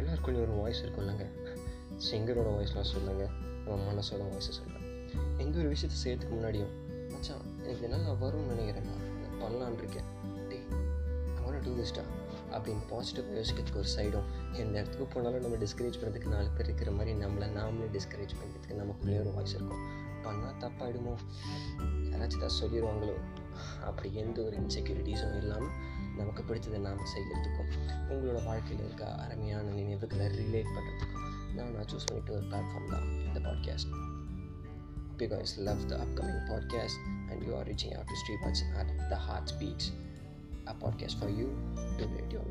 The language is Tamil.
எல்லாருக்குள்ளேயும் ஒரு வாய்ஸ் இருக்கும் இல்லைங்க சிங்கரோட வாய்ஸ்லாம் சொல்லுங்க. நம்ம மனசோட வாய்ஸை சொல்கிறேன் எந்த ஒரு விஷயத்த செய்யறதுக்கு முன்னாடியும் மச்சான் எனக்கு நல்லா வரும்னு நினைக்கிறேன் நான் பண்ணலான் இருக்கேன். டேய் அவனை டூ திஸ்டா அப்படின்னு பாசிட்டிவ் யோசிக்கிறதுக்கு ஒரு சைடும் எந்த இடத்துக்கு போனாலும் நம்ம டிஸ்கரேஜ் பண்ணுறதுக்கு நாலு பேர் இருக்கிற மாதிரி நம்மளை நாமளே டிஸ்கரேஜ் பண்ணுறதுக்கு நமக்குள்ளேயே ஒரு வாய்ஸ் இருக்கும். பண்ணால் தப்பாயிடுமோ? யாராச்சும் தான் சொல்லிடுவாங்களோ அப்படி எந்த ஒரு இன்செக்யூரிட்டிஸும் இல்லாமல் நமக்கு பிடிச்சதை நாம் செய்கிறதுக்கும் உங்களோட வாழ்க்கையில் இருக்க அருமையான நினைவுகளை ரிலேட் பண்ணுறதுக்கும் நான் நான் சூஸ் பண்ணிட்டு ஒரு பிளாட்ஃபார்ம் தான் இந்த podcast Hope you guys love the upcoming podcast and you are reaching out to Streetbuds at The Heartbeats, a podcast for you to relate your memories. Thank you.